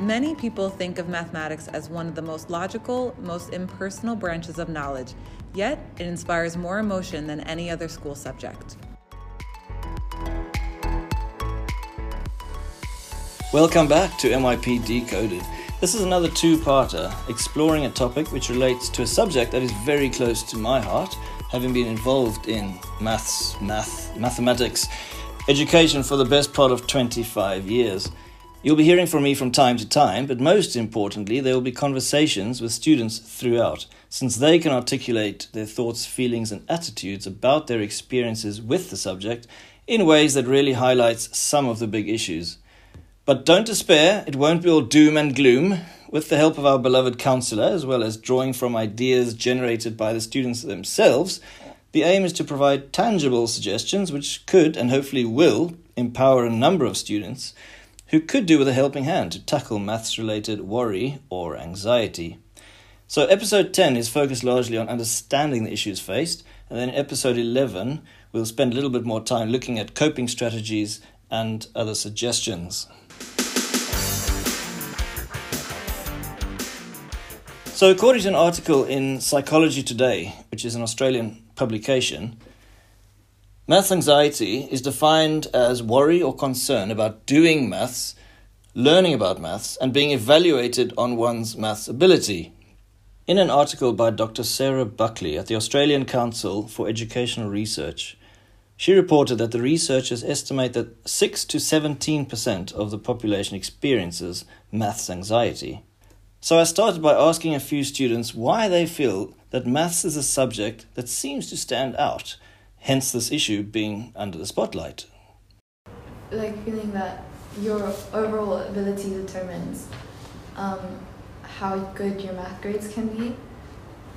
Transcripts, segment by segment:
Many people think of mathematics as one of the most logical, most impersonal branches of knowledge, yet it inspires more emotion than any other school subject. Welcome back to MYP Decoded. This is another two parter exploring a topic which relates to a subject that is very close to my heart, having been involved in maths, math, mathematics, education for the best part of 25 years. You'll be hearing from me from time to time, but most importantly, there will be conversations with students throughout, since they can articulate their thoughts, feelings, and attitudes about their experiences with the subject in ways that really highlights some of the big issues. But don't despair, it won't be all doom and gloom. With the help of our beloved counsellor, as well as drawing from ideas generated by the students themselves, the aim is to provide tangible suggestions which could and hopefully will empower a number of students who could do with a helping hand to tackle maths related worry or anxiety. So, episode 10 is focused largely on understanding the issues faced, and then episode 11, we'll spend a little bit more time looking at coping strategies and other suggestions. So, according to an article in Psychology Today, which is an Australian publication, Maths anxiety is defined as worry or concern about doing maths, learning about maths, and being evaluated on one's maths ability. In an article by Dr. Sarah Buckley at the Australian Council for Educational Research, she reported that the researchers estimate that 6 to 17% of the population experiences maths anxiety. So I started by asking a few students why they feel that maths is a subject that seems to stand out hence this issue being under the spotlight. Like feeling that your overall ability determines um, how good your math grades can be.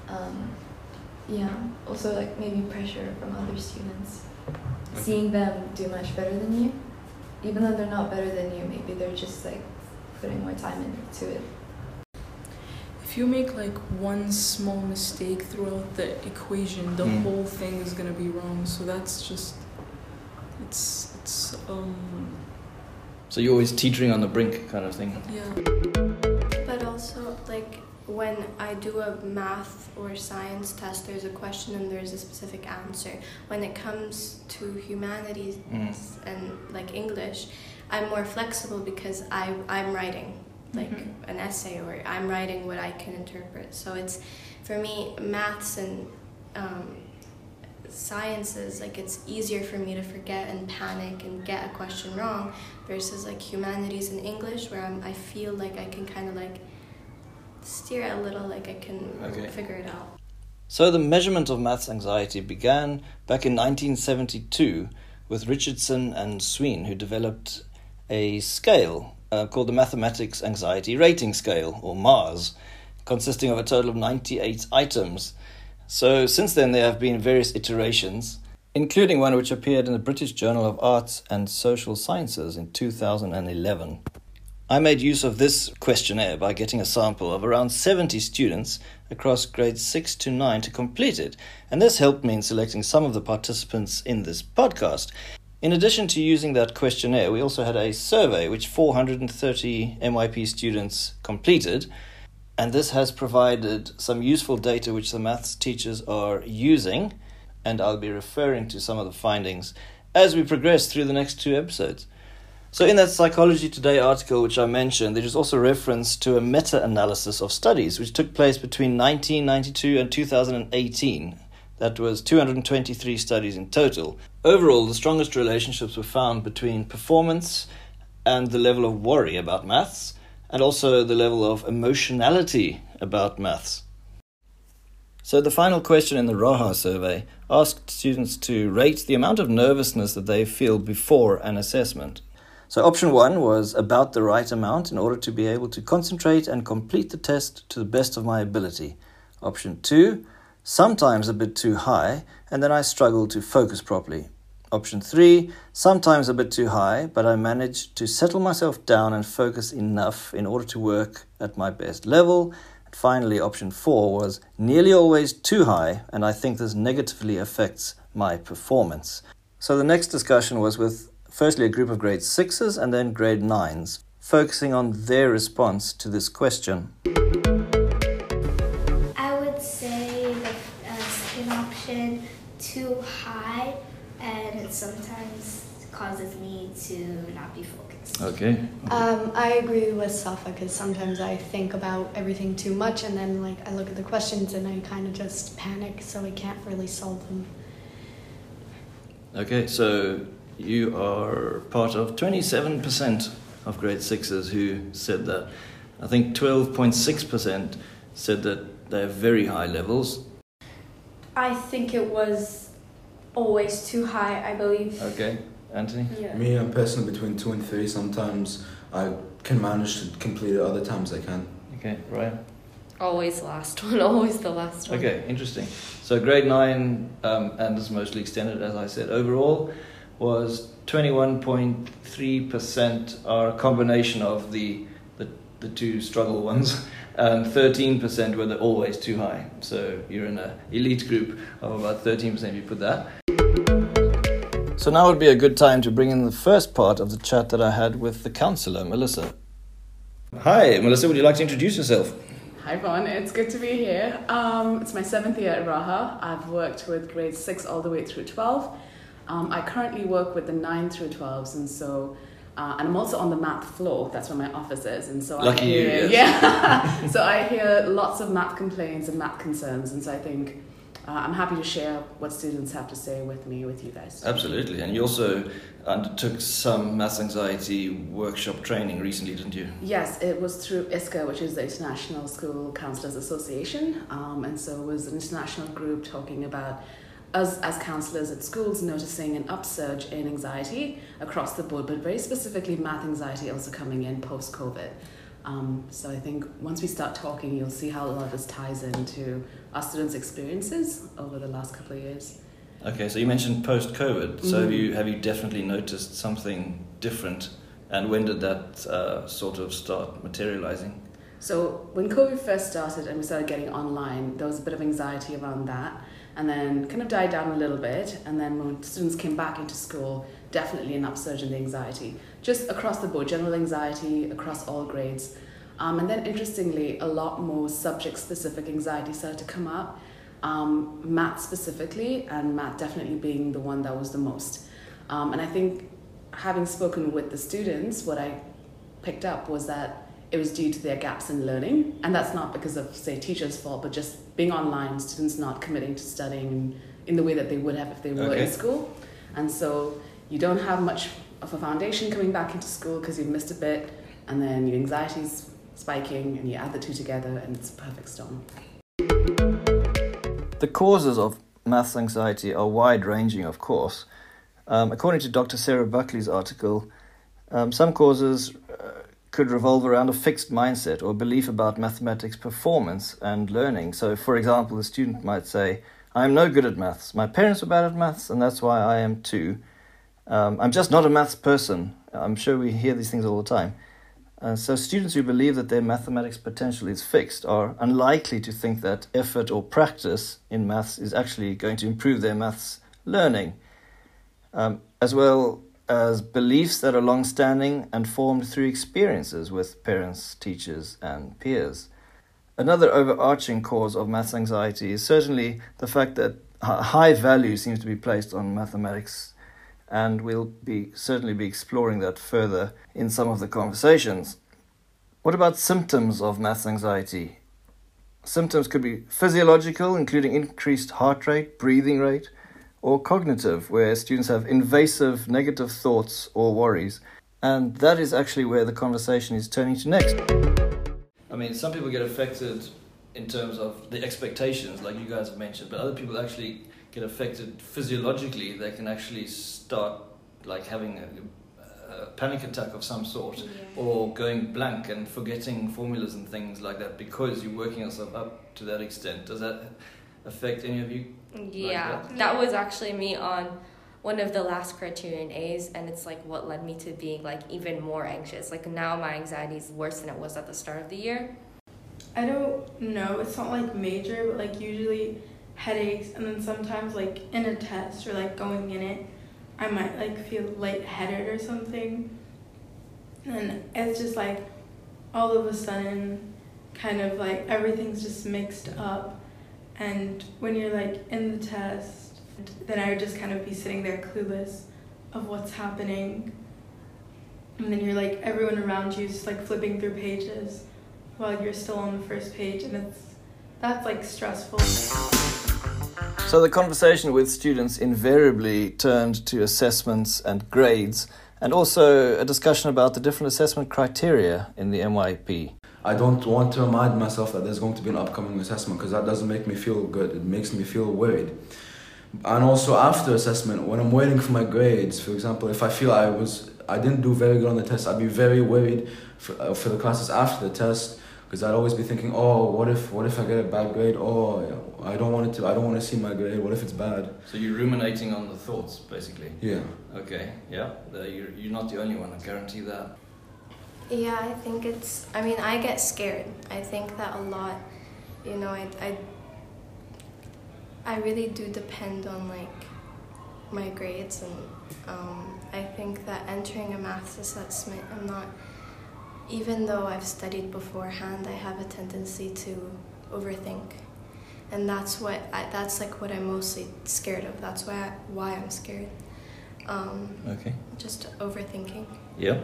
Um, yeah, also like maybe pressure from other students, seeing them do much better than you, even though they're not better than you. Maybe they're just like putting more time into it if you make like one small mistake throughout the equation, the mm. whole thing is gonna be wrong. So that's just it's it's um. So you're always teetering on the brink, kind of thing. Yeah. But also, like when I do a math or science test, there's a question and there's a specific answer. When it comes to humanities mm. and like English, I'm more flexible because I I'm writing like mm-hmm. an essay or I'm writing what I can interpret. So it's for me maths and um, sciences like it's easier for me to forget and panic and get a question wrong versus like humanities and English where I'm, I feel like I can kind of like steer it a little like I can okay. figure it out. So the measurement of maths anxiety began back in 1972 with Richardson and Suinn who developed a scale uh, called the Mathematics Anxiety Rating Scale, or MARS, consisting of a total of 98 items. So, since then, there have been various iterations, including one which appeared in the British Journal of Arts and Social Sciences in 2011. I made use of this questionnaire by getting a sample of around 70 students across grades 6 to 9 to complete it, and this helped me in selecting some of the participants in this podcast. In addition to using that questionnaire, we also had a survey which 430 MYP students completed, and this has provided some useful data which the maths teachers are using, and I'll be referring to some of the findings as we progress through the next two episodes. So, in that Psychology Today article which I mentioned, there is also reference to a meta analysis of studies which took place between 1992 and 2018 that was 223 studies in total. Overall, the strongest relationships were found between performance and the level of worry about maths, and also the level of emotionality about maths. So, the final question in the Raha survey asked students to rate the amount of nervousness that they feel before an assessment. So, option one was about the right amount in order to be able to concentrate and complete the test to the best of my ability. Option two, sometimes a bit too high, and then I struggle to focus properly. Option 3, sometimes a bit too high, but I manage to settle myself down and focus enough in order to work at my best level. And finally, option 4 was nearly always too high, and I think this negatively affects my performance. So the next discussion was with firstly a group of grade 6s and then grade 9s. focusing on their response to this question. Okay. Um, I agree with Safa because sometimes I think about everything too much, and then like I look at the questions and I kind of just panic, so I can't really solve them. Okay, so you are part of 27% of grade sixes who said that. I think 12.6% said that they have very high levels. I think it was always too high, I believe. Okay, Anthony? Yeah. Me, I'm personally between two and three. Sometimes I can manage to complete it, other times I can't. Okay, Ryan? Always last one, always the last one. Okay, interesting. So grade nine, um, and is mostly extended, as I said, overall was 21.3% are a combination of the, the, the two struggle ones, and 13% were the always too high. So you're in an elite group of about 13% if you put that. So now would be a good time to bring in the first part of the chat that I had with the counsellor, Melissa. Hi, Melissa, would you like to introduce yourself? Hi everyone, it's good to be here. Um, it's my seventh year at Raha. I've worked with grades 6 all the way through 12. Um, I currently work with the 9 through 12s, and so uh, and I'm also on the math floor. That's where my office is, and so Lucky I hear, you, yeah. so I hear lots of math complaints and math concerns, and so I think uh, I'm happy to share what students have to say with me, with you guys. Absolutely, and you also undertook some maths anxiety workshop training recently, didn't you? Yes, it was through ISCA, which is the International School Counselors Association, um, and so it was an international group talking about us as counselors at schools noticing an upsurge in anxiety across the board, but very specifically math anxiety also coming in post COVID. Um, so I think once we start talking, you'll see how a lot of this ties into our students' experiences over the last couple of years. Okay, so you mentioned post COVID. So Mhm. have you have you definitely noticed something different? And when did that uh, sort of start materializing? So when COVID first started and we started getting online, there was a bit of anxiety around that, and then kind of died down a little bit. And then when students came back into school, definitely an upsurge in the anxiety, just across the board, general anxiety across all grades. Um, and then interestingly, a lot more subject-specific anxiety started to come up, um, math specifically, and math definitely being the one that was the most. Um, and I think having spoken with the students, what I picked up was that it was due to their gaps in learning. And that's not because of, say, teachers' fault, but just being online, students not committing to studying in the way that they would have if they were Okay. in school. And so you don't have much of a foundation coming back into school because you've missed a bit, and then your anxiety's spiking, and you add the two together, and it's a perfect storm. The causes of maths anxiety are wide ranging, of course. Um, according to Dr. Sarah Buckley's article, um, some causes uh, could revolve around a fixed mindset or belief about mathematics performance and learning. So, for example, a student might say, I am no good at maths. My parents were bad at maths, and that's why I am too. Um, I'm just not a maths person. I'm sure we hear these things all the time. Uh, so, students who believe that their mathematics potential is fixed are unlikely to think that effort or practice in maths is actually going to improve their maths learning, um, as well as beliefs that are long standing and formed through experiences with parents, teachers, and peers. Another overarching cause of maths anxiety is certainly the fact that high value seems to be placed on mathematics and we'll be certainly be exploring that further in some of the conversations. What about symptoms of maths anxiety? Symptoms could be physiological, including increased heart rate, breathing rate, or cognitive, where students have invasive negative thoughts or worries. And that is actually where the conversation is turning to next. I mean, some people get affected in terms of the expectations, like you guys have mentioned, but other people actually get affected physiologically. They can actually start like having a, a panic attack of some sort, or going blank and forgetting formulas and things like that because you're working yourself up to that extent. Does that affect any of you? Yeah, that? that was actually me on one of the last criterion A's, and it's like what led me to being like even more anxious. Like now, my anxiety is worse than it was at the start of the year. I don't know. It's not like major, but like usually headaches, and then sometimes like in a test or like going in it, I might like feel lightheaded or something. and it's just like all of a sudden, kind of like everything's just mixed up, and when you're like in the test, then I would just kind of be sitting there clueless of what's happening, and then you're like everyone around you is like flipping through pages while you're still on the first page, and it's that's like stressful. So the conversation with students invariably turned to assessments and grades, and also a discussion about the different assessment criteria in the MYP. I don't want to remind myself that there's going to be an upcoming assessment because that doesn't make me feel good. It makes me feel worried. And also after assessment, when I'm waiting for my grades, for example, if I feel I was I didn't do very good on the test, I'd be very worried for, uh, for the classes after the test because I'd always be thinking, oh, what if what if I get a bad grade? Oh, I don't want it to. I don't want to see my grade. What if it's bad? So you're ruminating on the thoughts, basically. Yeah. Okay. Yeah. You're you're not the only one. I guarantee that. Yeah, I think it's. I mean, I get scared. I think that a lot. You know, I I. I really do depend on like my grades, and um, I think that entering a maths assessment, I'm not even though I've studied beforehand, I have a tendency to overthink. And that's what I, that's like what I'm mostly scared of. That's why I, why I'm scared. Um, okay. Just overthinking. Yeah.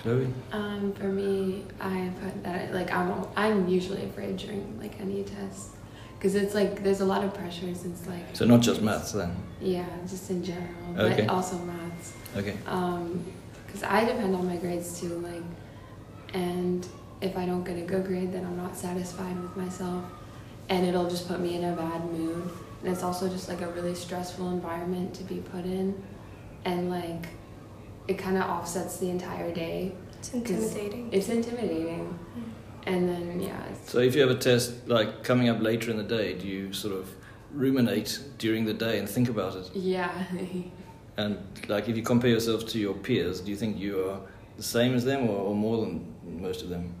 Chloe. Um, for me, I put that like I'm I'm usually afraid during like any test because it's like there's a lot of pressures. It's like so not just maths then. Yeah, just in general, okay. but also maths. Okay. Um, because I depend on my grades too. Like, and if I don't get a good grade, then I'm not satisfied with myself, and it'll just put me in a bad mood. And it's also just like a really stressful environment to be put in, and like, it kind of offsets the entire day. It's intimidating. It's intimidating. Mm. And then yeah. So if you have a test like coming up later in the day, do you sort of ruminate during the day and think about it? Yeah. And like, if you compare yourself to your peers, do you think you are the same as them, or, or more than most of them?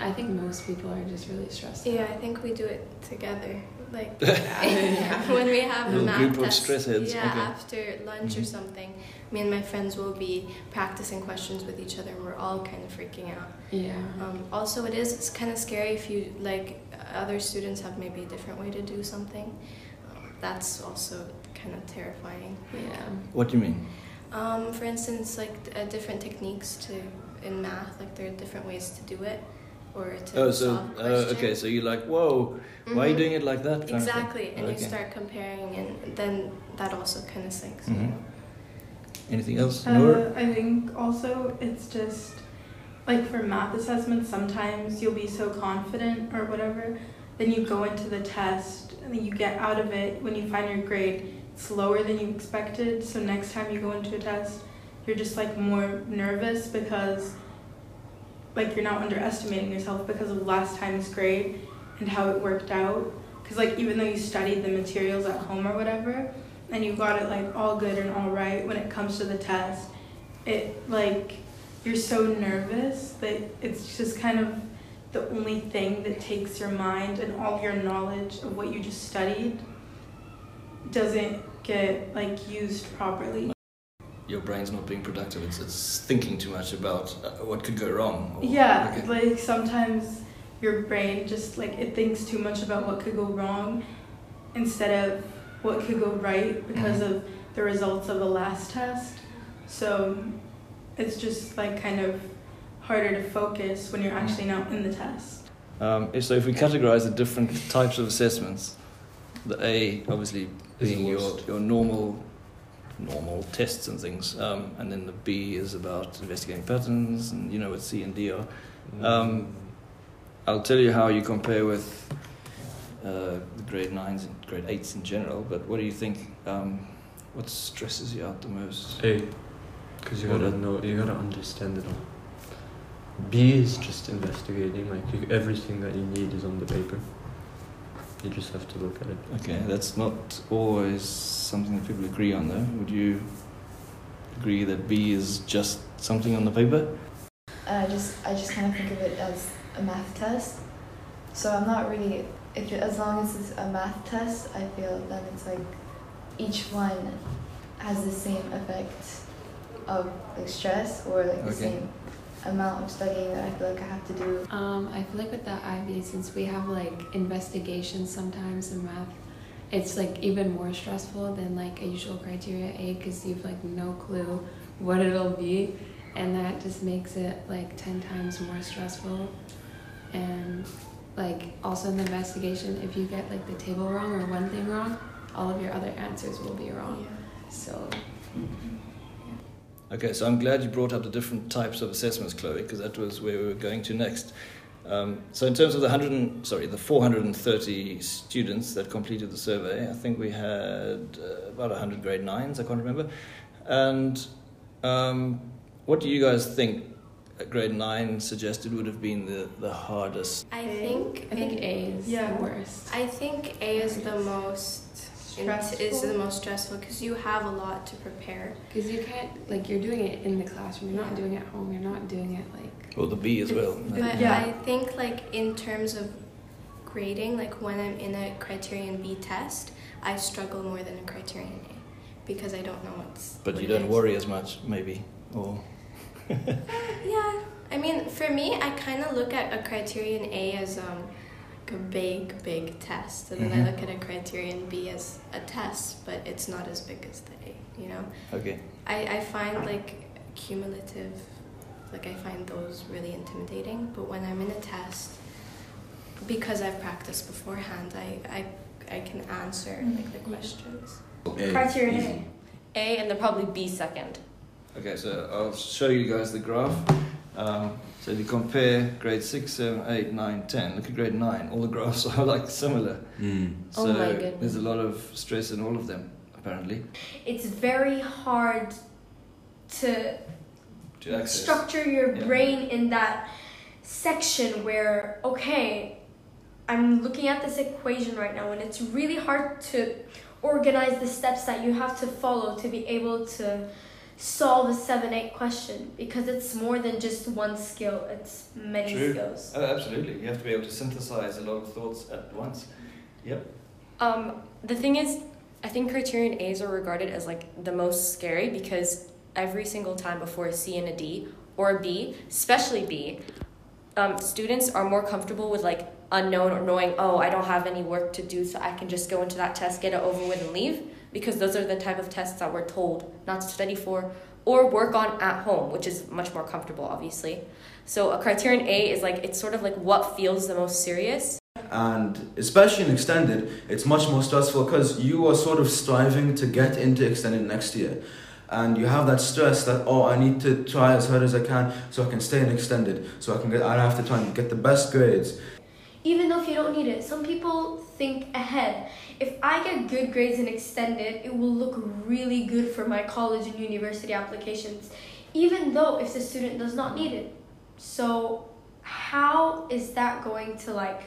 I think most people are just really stressed. Yeah, I think we do it together. Like yeah. when we have a math group test, of stress heads. yeah, okay. after lunch mm-hmm. or something, me and my friends will be practicing questions with each other, and we're all kind of freaking out. Yeah. Um, also, it is it's kind of scary if you like other students have maybe a different way to do something. Um, that's also kind of terrifying. Yeah. What do you mean? Um, for instance, like uh, different techniques to in math, like there are different ways to do it, or to oh, so uh, okay, so you're like, whoa, mm-hmm. why are you Mm-hmm. doing it like that? Exactly, and okay. you start comparing, and then that also kind of sinks. Mm-hmm. You know? Anything else? Uh, I think also it's just like for math assessments, sometimes you'll be so confident or whatever, then you go into the test and then you get out of it when you find your grade it's lower than you expected. So next time you go into a test, you're just like more nervous because like you're not underestimating yourself because of last time's grade and how it worked out. Because like even though you studied the materials at home or whatever, and you got it like all good and all right when it comes to the test, it like you're so nervous that it's just kind of the only thing that takes your mind and all your knowledge of what you just studied doesn't get like used properly. Your brain's not being productive. It's it's thinking too much about uh, what could go wrong. Or, yeah, okay. like sometimes your brain just like it thinks too much about what could go wrong instead of what could go right because mm-hmm. of the results of the last test. So it's just like kind of harder to focus when you're actually not in the test. Um, so if we categorize the different types of assessments, the A obviously being your, your normal normal tests and things, um, and then the B is about investigating patterns, and you know what C and D are. Um, I'll tell you how you compare with uh, the grade nines and grade eights in general. But what do you think? Um, what stresses you out the most? A, because you gotta know, you gotta understand it all. B is just investigating, like you, everything that you need is on the paper. You just have to look at it. Okay, that's not always something that people agree on, though. Would you agree that B is just something on the paper? I just I just kind of think of it as a math test. So I'm not really if as long as it's a math test, I feel then it's like each one has the same effect of like stress or like the Okay. same amount of studying that I feel like I have to do. Um, I feel like with the IB, since we have like investigations sometimes in math, it's like even more stressful than like a usual criteria A because you've like no clue what it'll be, and that just makes it like ten times more stressful. And like also in the investigation, if you get like the table wrong or one thing wrong, all of your other answers will be wrong. So Okay, so I'm glad you brought up the different types of assessments, Chloe, because that was where we were going to next. Um, so, in terms of the hundred, and, sorry, the 430 students that completed the survey, I think we had uh, about 100 grade nines. I can't remember. And um, what do you guys think? Grade nine suggested would have been the, the hardest. I think I think A is Yeah. the worst. I think A is the most int- is the most stressful because you have a lot to prepare. Because you can't, like, you're doing it in the classroom. You're not doing it at home. You're not doing it, like... Or the B as well. But Yeah. I think like in terms of grading, like when I'm in a criterion B test, I struggle more than a criterion A because I don't know what's. But what you don't worry as much, maybe. Or Yeah, I mean, for me, I kind of look at a criterion A as um, like a big, big test, and then Mhm. I look at a criterion B as a test, but it's not as big as the A. You know, okay. I I find like cumulative, like I find those really intimidating. But when I'm in a test, because I've practiced beforehand, I I, I can answer like the questions. Criterion A. A and then probably B second. Okay, so I'll show you guys the graph. Um, so if you compare grade 6, 7, 8, 9, 10, look at grade 9. All the graphs are like similar. Mm. So Oh my goodness. there's a lot of stress in all of them, apparently, It's very hard to to structure your Yeah. brain in that section where okay i'm looking at this equation right now and it's really hard to organize the steps that you have to follow to be able to solve a 7-8 question because it's more than just one skill it's many True. skills Oh, absolutely. You have to be able to synthesize a lot of thoughts at once. Yep. Um, the thing is, I think criterion A's are regarded as like the most scary because every single time before a C and a D or a B, especially B, um, students are more comfortable with like unknown or knowing, oh, I don't have any work to do, so I can just go into that test, get it over with, and leave. Because those are the type of tests that we're told not to study for or work on at home, which is much more comfortable, obviously. So a criterion A is like it's sort of like what feels the most serious. and especially in extended it's much more stressful because you are sort of striving to get into extended next year and you have that stress that oh i need to try as hard as i can so i can stay in extended so i can get i have to try and get the best grades even though if you don't need it. Some people think ahead. If i get good grades in extended it will look really good for my college and university applications even though if the student does not need it. So how is that going to like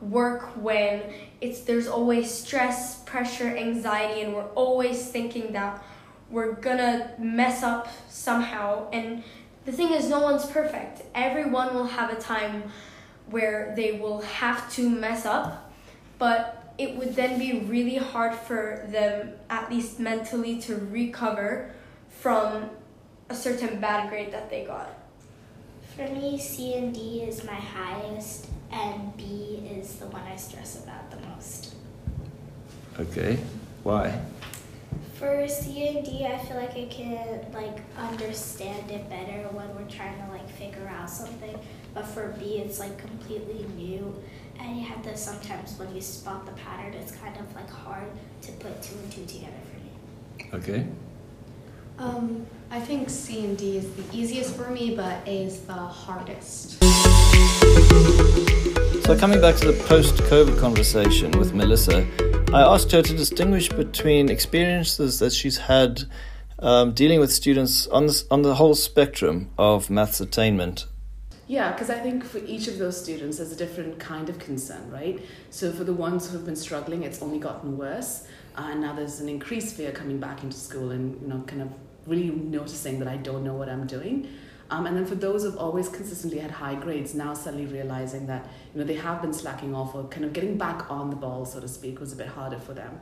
work when it's there's always stress pressure anxiety and we're always thinking that we're gonna mess up somehow? And the thing is no one's perfect. Everyone will have a time where they will have to mess up, but it would then be really hard for them, at least mentally, to recover from a certain bad grade that they got. For me, C and D is my highest, and B is the one I stress about the most. Okay. Why? For C and D, I feel like I can like understand it better when we're trying to like figure out something. But for B, it's like completely new, and you have to sometimes when you spot the pattern, it's kind of like hard to put two and two together for me. Okay. Um, I think C and D is the easiest for me, but A is the hardest. So, coming back to the post COVID conversation with Melissa, I asked her to distinguish between experiences that she's had um, dealing with students on, this, on the whole spectrum of maths attainment. Yeah, because I think for each of those students, there's a different kind of concern, right? So for the ones who've been struggling, it's only gotten worse. Uh, and now there's an increased fear coming back into school and, you know, kind of really noticing that I don't know what I'm doing. Um, and then for those who've always consistently had high grades, now suddenly realizing that, you know, they have been slacking off or kind of getting back on the ball, so to speak, was a bit harder for them.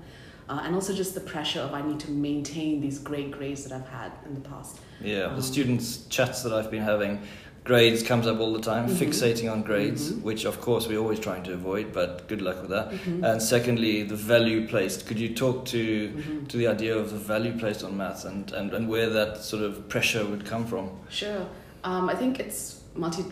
uh, and also just the pressure of I need to maintain these great grades that I've had in the past. Yeah, Um, the students' chats that I've been having, grades comes up all the time, Mhm. fixating on grades, Mhm. which of course we're always trying to avoid, but good luck with that. Mhm. And secondly, the value placed. Could you talk to Mhm. to the idea of the value placed on maths and, and, and where that sort of pressure would come from? Sure. Um, I think it's multi.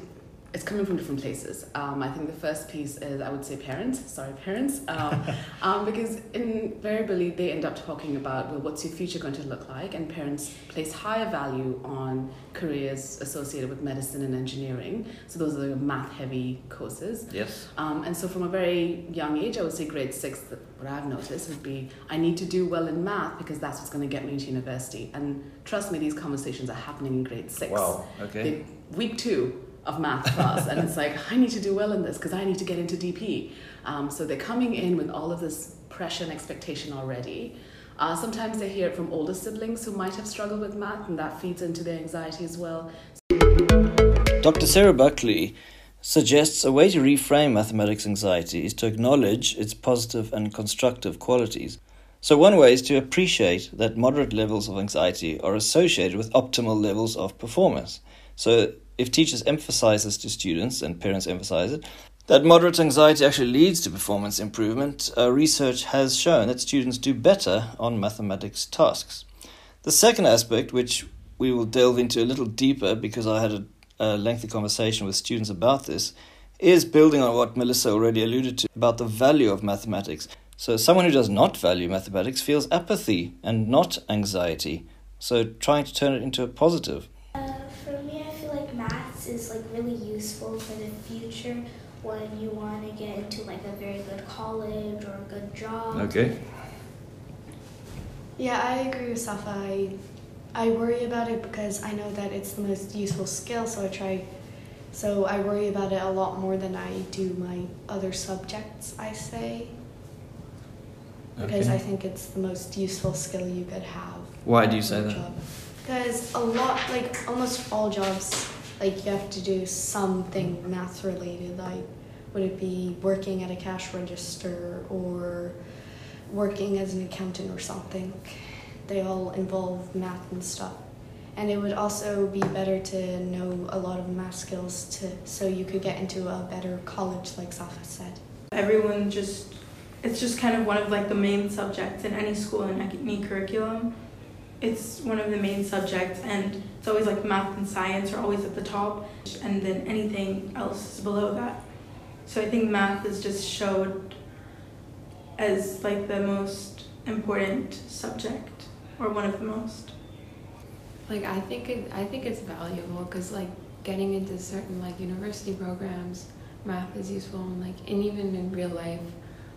It's coming from different places. Um, I think the first piece is I would say parents. Sorry, parents, um, um, because invariably they end up talking about well, what's your future going to look like, and parents place higher value on careers associated with medicine and engineering. So those are the math-heavy courses. Yes. Um, and so from a very young age, I would say grade six, what I've noticed would be I need to do well in math because that's what's going to get me into university. And trust me, these conversations are happening in grade six. Wow, okay. They- week two of math class, and it's like, I need to do well in this because I need to get into DP. Um, so they're coming in with all of this pressure and expectation already. Uh, sometimes they hear it from older siblings who might have struggled with math, and that feeds into their anxiety as well. Dr. Sarah Buckley suggests a way to reframe mathematics anxiety is to acknowledge its positive and constructive qualities. So, one way is to appreciate that moderate levels of anxiety are associated with optimal levels of performance. So, if teachers emphasize this to students and parents emphasize it, that moderate anxiety actually leads to performance improvement. Uh, research has shown that students do better on mathematics tasks. The second aspect, which we will delve into a little deeper because I had a, a lengthy conversation with students about this, is building on what Melissa already alluded to about the value of mathematics. So, someone who does not value mathematics feels apathy and not anxiety. So, trying to turn it into a positive. Uh, for me, I feel like maths is like really useful for the future when you want to get into like a very good college or a good job. Okay. Yeah, I agree with Safa. I, I worry about it because I know that it's the most useful skill, so I try. So I worry about it a lot more than I do my other subjects, I say. Because Okay. I think it's the most useful skill you could have. Why do you say that? Because a lot, like almost all jobs, like you have to do something math related. Like, would it be working at a cash register or working as an accountant or something? They all involve math and stuff. And it would also be better to know a lot of math skills to so you could get into a better college, like Safa said. everyone just it's just kind of one of like the main subjects in any school and any curriculum it's one of the main subjects and it's always like math and science are always at the top and then anything else is below that. So i think math is just showed as like the most important subject or one of the most. Like I think it, I think it's valuable because like getting into certain like university programs, math is useful and like and even in real life,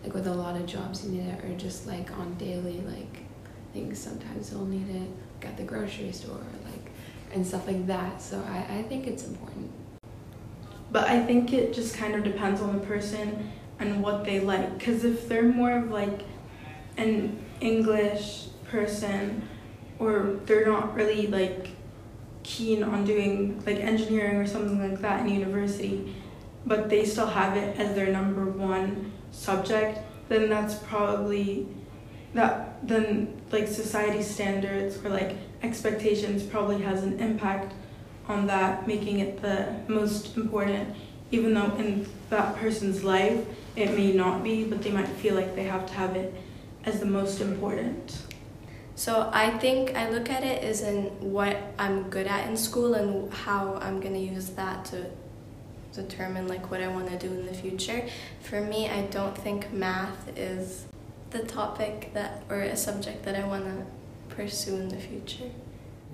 like with a lot of jobs you need it or just like on daily like things sometimes you'll need it like at the grocery store like and stuff like that. So I, I think it's important. But I think it just kind of depends on the person and what they like. Because if they're more of like an English person, or they're not really like keen on doing like engineering or something like that in university, but they still have it as their number one subject, then that's probably that then like society standards or like expectations probably has an impact on that, making it the most important, even though in that person's life it may not be, but they might feel like they have to have it as the most important. So I think I look at it as in what I'm good at in school and how I'm gonna use that to determine like what I want to do in the future. For me, I don't think math is the topic that or a subject that I want to pursue in the future.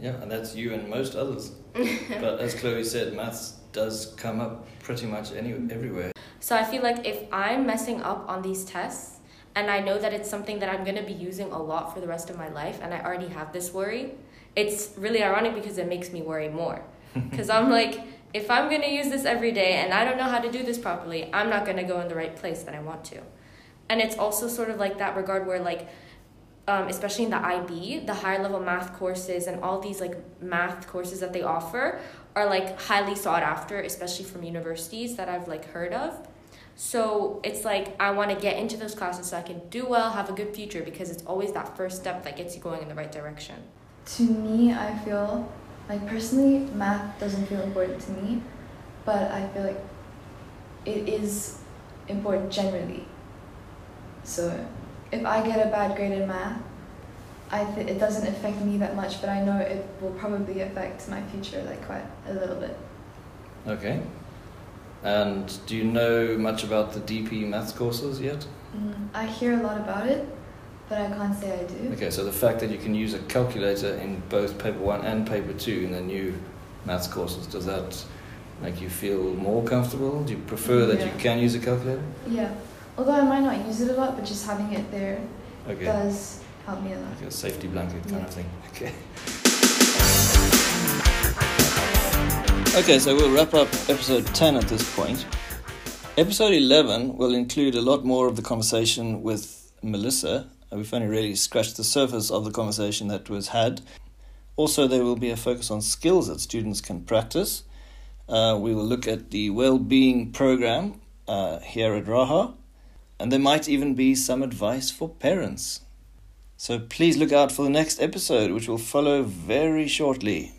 Yeah, and that's you and most others. but as Chloe said, maths does come up pretty much any, everywhere. So I feel like if I'm messing up on these tests and I know that it's something that I'm going to be using a lot for the rest of my life and I already have this worry, it's really ironic because it makes me worry more. Because I'm like, if I'm going to use this every day and I don't know how to do this properly, I'm not going to go in the right place that I want to. And it's also sort of like that regard where like um, especially in the IB, the higher level math courses and all these like math courses that they offer are like highly sought after, especially from universities that I've like heard of. So it's like I want to get into those classes so I can do well, have a good future because it's always that first step that gets you going in the right direction. To me, I feel like personally, math doesn't feel important to me, but I feel like it is important generally. So if I get a bad grade in math, I th- it doesn't affect me that much, but I know it will probably affect my future like quite a little bit. Okay. And do you know much about the DP maths courses yet? Mm, I hear a lot about it, but I can't say I do. Okay, so the fact that you can use a calculator in both paper one and paper two in the new maths courses, does that make you feel more comfortable? Do you prefer that you can use a calculator? Yeah, although I might not use it a lot, but just having it there Okay. does help me a lot. Like a safety blanket kind Yeah. of thing. Okay. Okay, so we'll wrap up episode 10 at this point. Episode 11 will include a lot more of the conversation with Melissa. Uh, We've only really scratched the surface of the conversation that was had. Also, there will be a focus on skills that students can practice. Uh, we will look at the well-being program uh, here at Raha, and there might even be some advice for parents. So please look out for the next episode, which will follow very shortly.